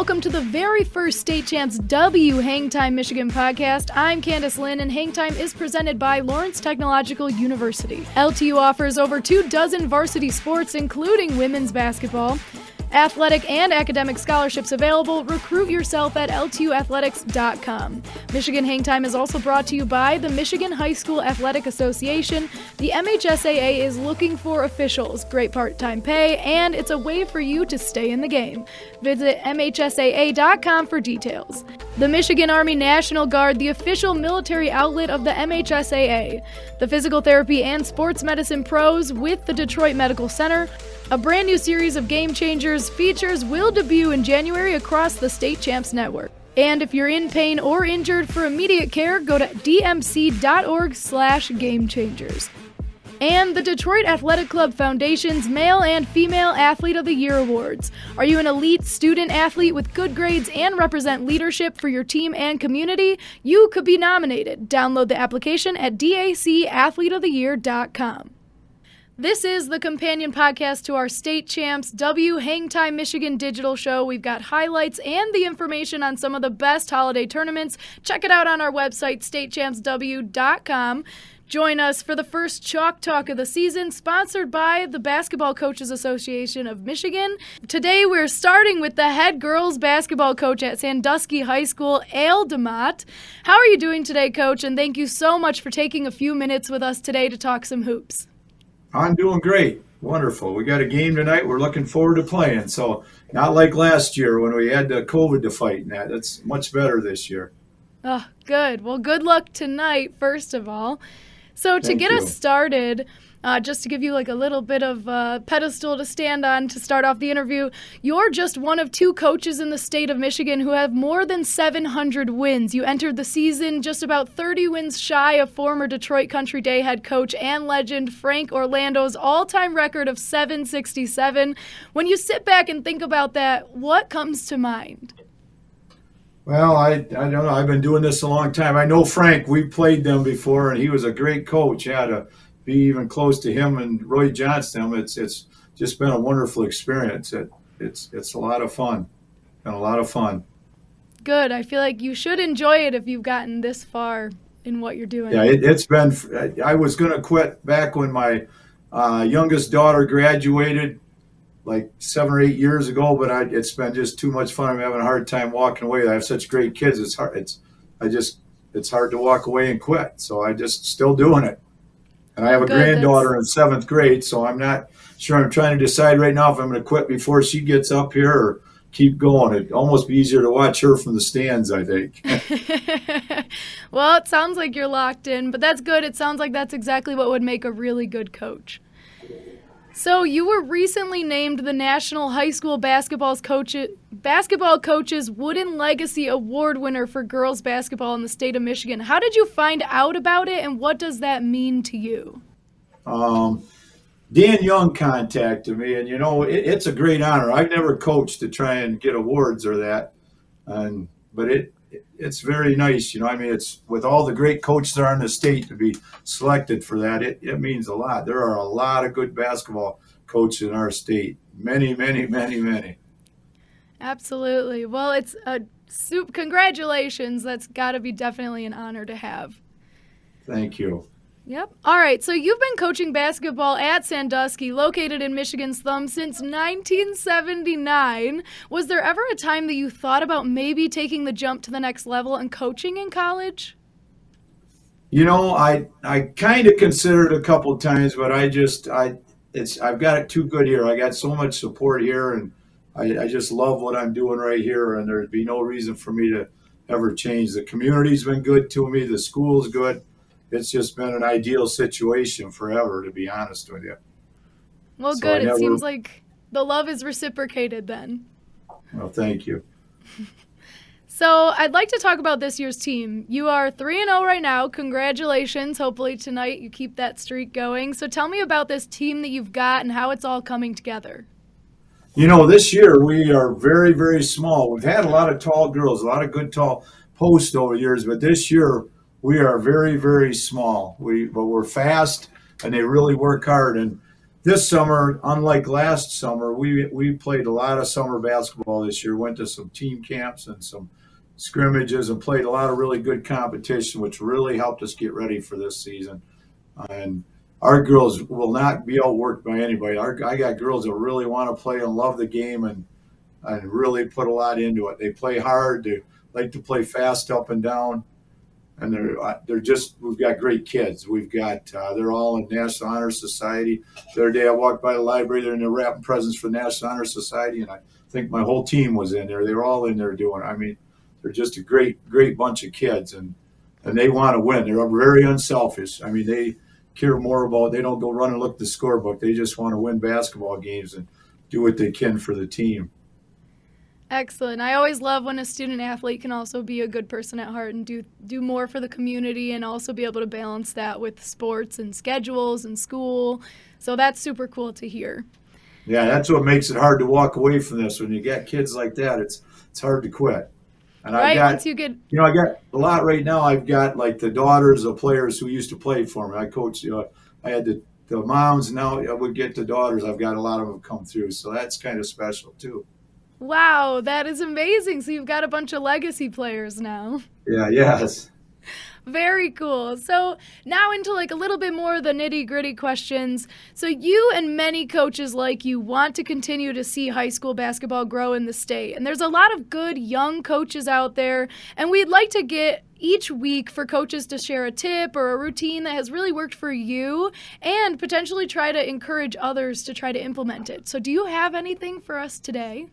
welcome to the very first State Champs W Hangtime Michigan podcast. I'm Candace Lynn, and Hangtime is presented by Lawrence Technological University. LTU offers over two dozen varsity sports, including women's basketball. Athletic and academic scholarships available. Recruit yourself at ltuathletics.com. Michigan Hangtime is also brought to you by the Michigan High School Athletic Association. The MHSAA is looking for officials, great part time pay, and it's a way for you to stay in the game. Visit MHSAA.com for details. The Michigan Army National Guard, the official military outlet of the MHSAA. The physical therapy and sports medicine pros with the Detroit Medical Center. A brand new series of Game Changers features will debut in January across the State Champs Network. And if you're in pain or injured for immediate care, go to dmc.org slash gamechangers. And the Detroit Athletic Club Foundation's Male and Female Athlete of the Year Awards. Are you an elite student athlete with good grades and represent leadership for your team and community? You could be nominated. Download the application at dacathleteoftheyear.com. This is the companion podcast to our state champs W Hangtime Michigan digital show. We've got highlights and the information on some of the best holiday tournaments. Check it out on our website, statechampsw.com. Join us for the first Chalk Talk of the season, sponsored by the Basketball Coaches Association of Michigan. Today, we're starting with the head girls basketball coach at Sandusky High School, Al DeMott. How are you doing today, Coach? And thank you so much for taking a few minutes with us today to talk some hoops. I'm doing great. Wonderful. We got a game tonight. We're looking forward to playing. So not like last year when we had the COVID to fight and that. It's much better this year. Oh, good. Well, good luck tonight, first of all. So to Thank get you. us started, uh, just to give you like a little bit of a pedestal to stand on to start off the interview, you're just one of two coaches in the state of Michigan who have more than 700 wins. You entered the season just about 30 wins shy of former Detroit Country Day head coach and legend Frank Orlando's all time record of 767. When you sit back and think about that, what comes to mind? Well, I, I don't know. I've been doing this a long time. I know Frank. We played them before, and he was a great coach. Yeah, to be even close to him and Roy Johnston, it's it's just been a wonderful experience. It, it's it's a lot of fun. and a lot of fun. Good. I feel like you should enjoy it if you've gotten this far in what you're doing. Yeah, it, it's been. I was going to quit back when my uh, youngest daughter graduated, like seven or eight years ago. But I, it's been just too much fun. I'm having a hard time walking away. I have such great kids. It's hard. It's I just it's hard to walk away and quit. So I just still doing it. And I have a Good, granddaughter in seventh grade, so I'm not sure. I'm trying to decide right now if I'm going to quit before she gets up here or keep going. It'd almost be easier to watch her from the stands, I think. well, it sounds like you're locked in, but that's good. It sounds like that's exactly what would make a really good coach. So, you were recently named the National High School Basketball's coach, Basketball Coaches Wooden Legacy Award winner for girls basketball in the state of Michigan. How did you find out about it, and what does that mean to you? Um, Dan Young contacted me, and you know it, it's a great honor. I've never coached to try and get awards or that, and but it it's very nice. You know, I mean, it's with all the great coaches there are in the state to be selected for that. It it means a lot. There are a lot of good basketball coaches in our state. Many, many, many, many. Absolutely. Well, it's a soup. Congratulations. That's got to be definitely an honor to have. Thank you. Yep. All right. So you've been coaching basketball at Sandusky, located in Michigan's thumb, since 1979. Was there ever a time that you thought about maybe taking the jump to the next level and coaching in college? You know, I I kind of considered a couple times, but I just I it's I've got it too good here. I got so much support here, and I, I just love what I'm doing right here, and there'd be no reason for me to ever change. The community's been good to me. The school's good. It's just been an ideal situation forever, to be honest with you. Well, So good. Never- It seems like the love is reciprocated then. Well, thank you. So, I'd like to talk about this year's team. You are 3 and 0 right now. Congratulations. Hopefully tonight you keep that streak going. So, tell me about this team that you've got and how it's all coming together. You know, this year we are very, very small. We've had a lot of tall girls, a lot of good tall posts over the years, but this year we are very, very small. We but we're fast and they really work hard. And this summer, unlike last summer, we we played a lot of summer basketball this year. Went to some team camps and some scrimmages and played a lot of really good competition, which really helped us get ready for this season. And our girls will not be outworked by anybody. Our, I got girls that really want to play and love the game and and really put a lot into it. They play hard. They like to play fast up and down and they're uh, they're just we've got great kids. We've got uh, they're all in National Honor Society. The other day I walked by the library, they're in the wrapping presents for the National Honor Society, and I think my whole team was in there. They were all in there doing. I mean, they're just a great great bunch of kids, and and they want to win. They're very unselfish. I mean, they care more about. They don't go run and look at the scorebook. They just want to win basketball games and do what they can for the team. Excellent. I always love when a student athlete can also be a good person at heart and do do more for the community and also be able to balance that with sports and schedules and school. So that's super cool to hear. Yeah, that's what makes it hard to walk away from this. When you get kids like that, it's it's hard to quit. And right, I got, once you get, you know, I got a lot right now. I've got like the daughters of players who used to play for me. I coached, you know, I had the, the moms. Now I would get the daughters. I've got a lot of them come through, so that's kind of special too. Wow, that is amazing. So you've got a bunch of legacy players now. Yeah, yes. Very cool. So now into like a little bit more of the nitty gritty questions. So you and many coaches like you want to continue to see high school basketball grow in the state. And there's a lot of good young coaches out there. And we'd like to get each week for coaches to share a tip or a routine that has really worked for you and potentially try to encourage others to try to implement it. So do you have anything for us today?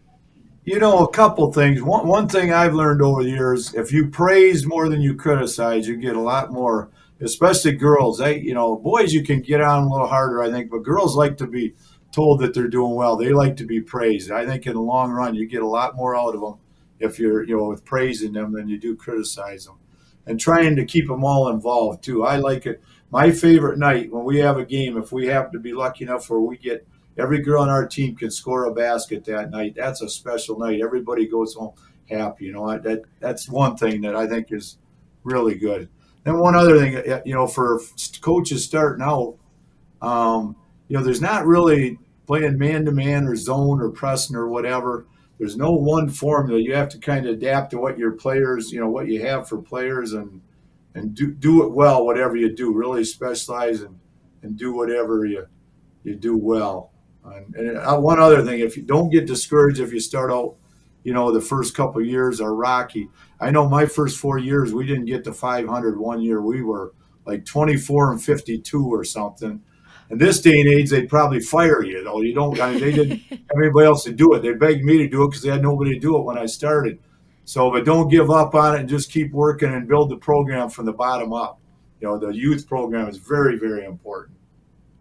You know, a couple things. One, one thing I've learned over the years, if you praise more than you criticize, you get a lot more, especially girls. They, you know, boys, you can get on a little harder, I think, but girls like to be told that they're doing well. They like to be praised. I think in the long run, you get a lot more out of them if you're, you know, with praising them than you do criticize them. And trying to keep them all involved, too. I like it. My favorite night when we have a game, if we happen to be lucky enough where we get – every girl on our team can score a basket that night. That's a special night. Everybody goes home happy. You know that that's one thing that I think is really good. Then one other thing, you know, for coaches starting out, um, you know, there's not really playing man to man or zone or pressing or whatever. There's no one formula. You have to kind of adapt to what your players, you know, what you have for players and and do do it well. Whatever you do, really specialize and and do whatever you you do well. And, and uh, one other thing, if you don't get discouraged if you start out, you know, the first couple years are rocky. I know my first four years we didn't get to 500. One year we were like 24 and 52 or something. In this day and age, they'd probably fire you though. You don't. I mean, they didn't have anybody else to do it. They begged me to do it because they had nobody to do it when I started. So, but don't give up on it and just keep working and build the program from the bottom up. You know, the youth program is very, very important.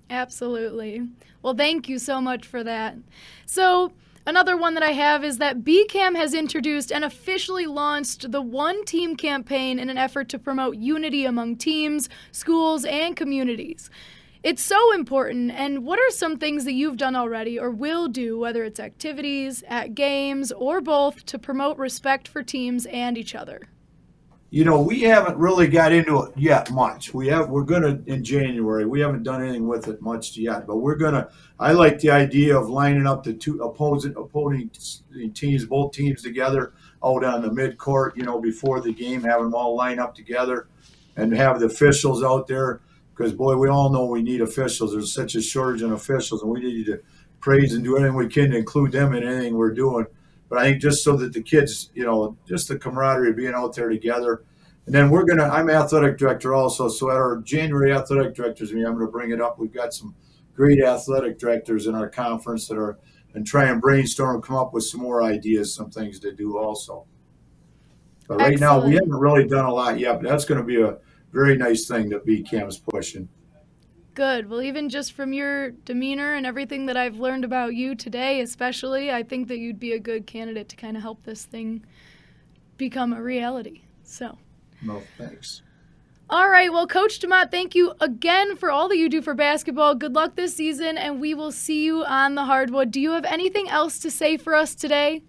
Absolutely. Well, thank you so much for that. So, Another one that I have is that BCAM has introduced and officially launched the One Team campaign in an effort to promote unity among teams, schools, and communities. It's so important, and what are some things that you've done already or will do, whether it's activities, at games, or both, to promote respect for teams and each other? You know, we haven't really got into it yet much. We have we're gonna in January. We haven't done anything with it much yet, but we're gonna. I like the idea of lining up the two opposing opposing teams, both teams together out on the mid court. You know, before the game, have them all line up together, and have the officials out there. Because boy, we all know we need officials. There's such a shortage in officials, and we need to praise and do anything we can to include them in anything we're doing. But I think just so that the kids, you know, just the camaraderie of being out there together. And then we're going to, I'm athletic director also. So at our January athletic directors meeting, I'm going to bring it up. We've got some great athletic directors in our conference that are, and try and brainstorm and come up with some more ideas, some things to do also. But right Excellent. now, we haven't really done a lot yet, but that's going to be a very nice thing that BCAM's pushing. Good. Well, even just from your demeanor and everything that I've learned about you today, especially, I think that you'd be a good candidate to kind of help this thing become a reality. So. No, thanks. All right. Well, Coach DeMott, thank you again for all that you do for basketball. Good luck this season, and we will see you on the hardwood. Do you have anything else to say for us today?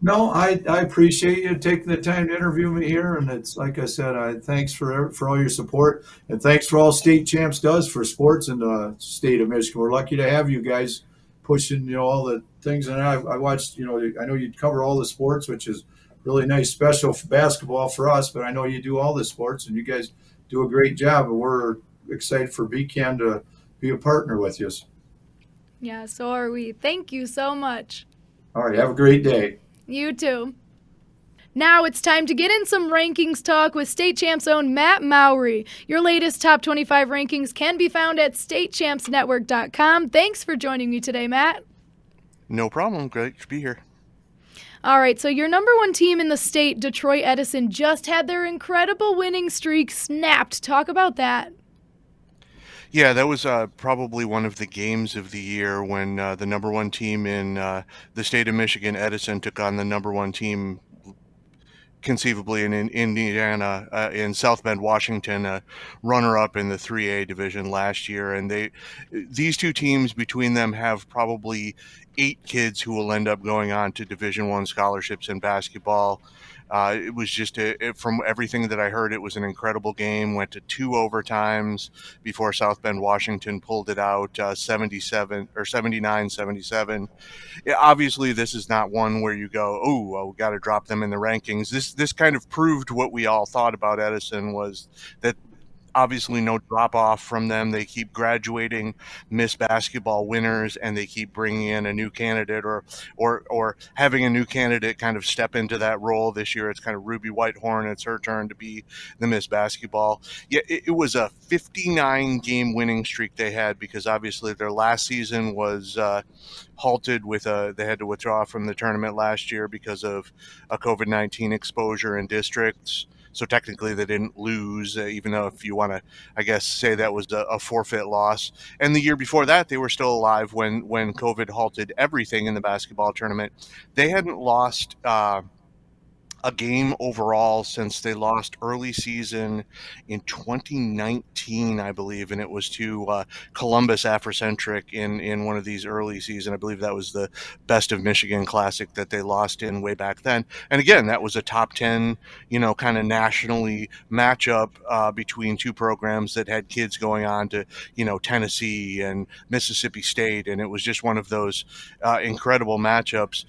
No, I, I appreciate you taking the time to interview me here, and it's like I said, I thanks for for all your support, and thanks for all State Champs does for sports in the state of Michigan. We're lucky to have you guys pushing you know all the things, and I, I watched you know I know you cover all the sports, which is really nice, special for basketball for us, but I know you do all the sports, and you guys do a great job, and we're excited for BCAM to be a partner with you. Yeah, so are we. Thank you so much. All right, have a great day. You too. Now it's time to get in some rankings talk with State Champs own Matt Mowry. Your latest top 25 rankings can be found at statechampsnetwork.com. Thanks for joining me today, Matt. No problem. Great to be here. All right, so your number one team in the state, Detroit Edison, just had their incredible winning streak snapped. Talk about that. Yeah, that was uh, probably one of the games of the year when uh, the number one team in uh, the state of Michigan, Edison, took on the number one team conceivably in, in Indiana, uh, in South Bend, Washington, a runner-up in the 3A division last year, and they these two teams between them have probably eight kids who will end up going on to Division One scholarships in basketball. Uh, it was just a, it, from everything that I heard, it was an incredible game. Went to two overtimes before South Bend, Washington pulled it out uh, 77 or 79 77. obviously, this is not one where you go, oh, well, we got to drop them in the rankings. This this kind of proved what we all thought about Edison was that obviously no drop off from them. They keep graduating Miss Basketball winners, and they keep bringing in a new candidate or or or having a new candidate kind of step into that role. This year, it's kind of Ruby Whitehorn. It's her turn to be the Miss Basketball. Yeah, it, it was a 59 game winning streak they had because obviously their last season was. Uh, halted with a they had to withdraw from the tournament last year because of a COVID-19 exposure in districts so technically, they didn't lose, uh, even though if you want to, I guess, say that was a, a, forfeit loss. And the year before that, they were still alive when when COVID halted everything in the basketball tournament. They hadn't lost. Uh, a game overall since they lost early season in 2019, I believe, and it was to uh, Columbus Africentric in in one of these early season. I believe that was the Best of Michigan Classic that they lost in way back then. And again, that was a top 10, you know, kind of nationally matchup uh, between two programs that had kids going on to, you know, Tennessee and Mississippi State, and it was just one of those uh, incredible matchups.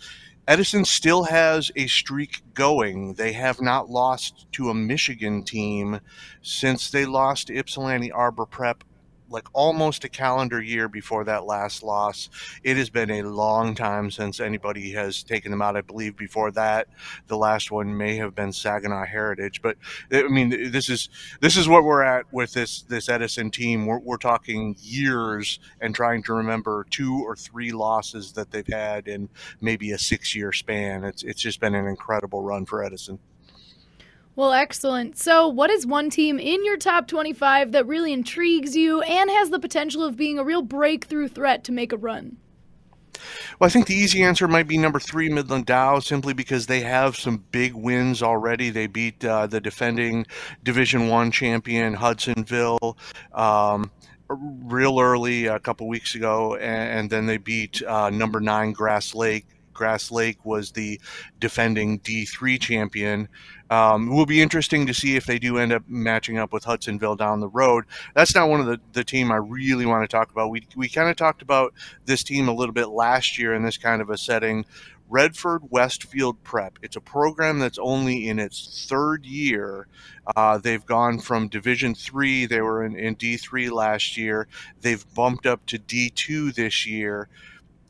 Edison still has a streak going. They have not lost to a Michigan team since they lost to Ypsilanti Arbor Prep like almost a calendar year before that last loss. It has been a long time since anybody has taken them out. I believe before that, the last one may have been Saginaw Heritage. But I mean, this is this is what we're at with this this Edison team. We're, we're talking years and trying to remember two or three losses that they've had in maybe a six year span. It's it's just been an incredible run for Edison. Well, excellent. So, what is one team in your top 25 that really intrigues you and has the potential of being a real breakthrough threat to make a run? Well, I think the easy answer might be number three, Midland Dow, simply because they have some big wins already. They beat uh, the defending Division One champion Hudsonville. Um, real early a couple weeks ago, and, and then they beat uh, number nine Grass Lake Grass Lake was the defending D3 champion. Um, it will be interesting to see if they do end up matching up with Hudsonville down the road. That's not one of the, the team I really want to talk about. We, we kind of talked about this team a little bit last year in this kind of a setting. Redford Westfield Prep. It's a program that's only in its third year. Uh, they've gone from Division three. They were in, in D three last year. They've bumped up to D two this year.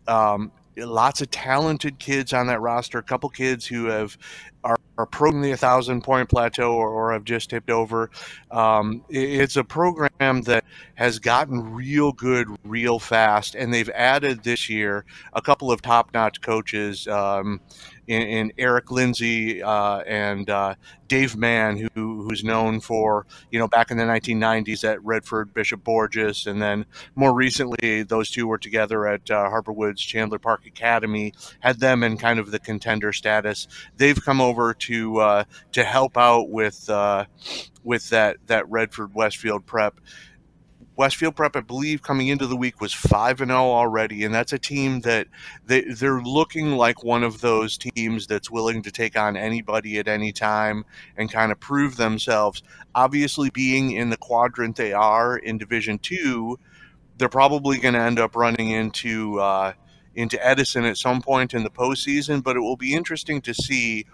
Um, lots of talented kids on that roster. A couple kids who have are, approaching the thousand point plateau or, or have just tipped over. Um, it, it's a program that has gotten real good real fast, and they've added this year a couple of top notch coaches. Um, in, in Eric Lindsay uh, and uh, Dave Mann, who who's known for you know back in the 1990s at Redford Bishop Borgess, and then more recently those two were together at uh, Harper Woods Chandler Park Academy, had them in kind of the contender status. They've come over to uh, to help out with uh, with that that Redford Westfield prep Westfield Prep, I believe, coming into the week was five and zero oh already, and that's a team that they they're looking like one of those teams that's willing to take on anybody at any time and kind of prove themselves. Obviously, being in the quadrant they are in Division Two, they're probably going to end up running into. Uh, into Edison at some point in the postseason, but it will be interesting to see,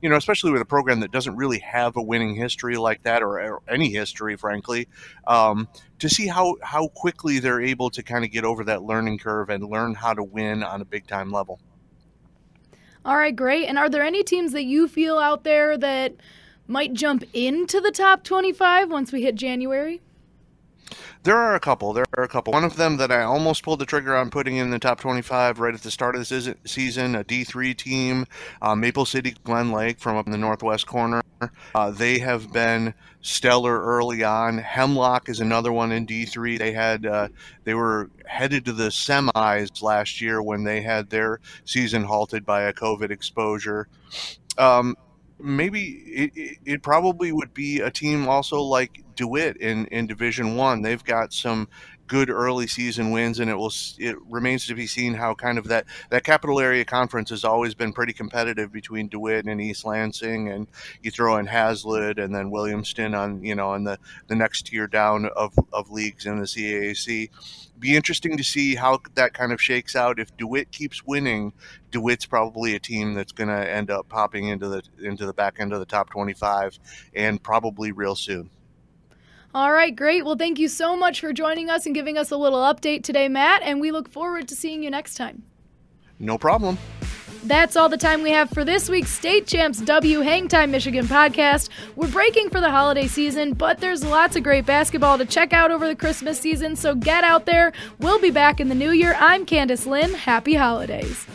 you know, especially with a program that doesn't really have a winning history like that or, or any history, frankly, um, to see how, how quickly they're able to kind of get over that learning curve and learn how to win on a big time level. All right, great. And are there any teams that you feel out there that might jump into the top 25 once we hit January? There are a couple. There are a couple. One of them that I almost pulled the trigger on putting in the top 25 right at the start of the season, a D3 team, uh, Maple City Glen Lake from up in the northwest corner. Uh, they have been stellar early on. Hemlock is another one in D3. They had uh, they were headed to the semis last year when they had their season halted by a COVID exposure. Um, maybe it, it, probably would be a team also like DeWitt in, in Division One. They've got some good early season wins, and it will it remains to be seen how kind of that that capital area conference has always been pretty competitive between DeWitt and East Lansing, and you throw in Haslett and then Williamston on you know on the the next tier down of of leagues in the CAAC. Be interesting to see how that kind of shakes out. If DeWitt keeps winning, DeWitt's probably a team that's going to end up popping into the into the back end of the top 25, and probably real soon. All right, great. Well, thank you so much for joining us and giving us a little update today, Matt, and we look forward to seeing you next time. No problem. That's all the time we have for this week's State Champs W Hangtime Michigan podcast. We're breaking for the holiday season, but there's lots of great basketball to check out over the Christmas season, so get out there. We'll be back in the new year. I'm Candice Lynn. Happy holidays.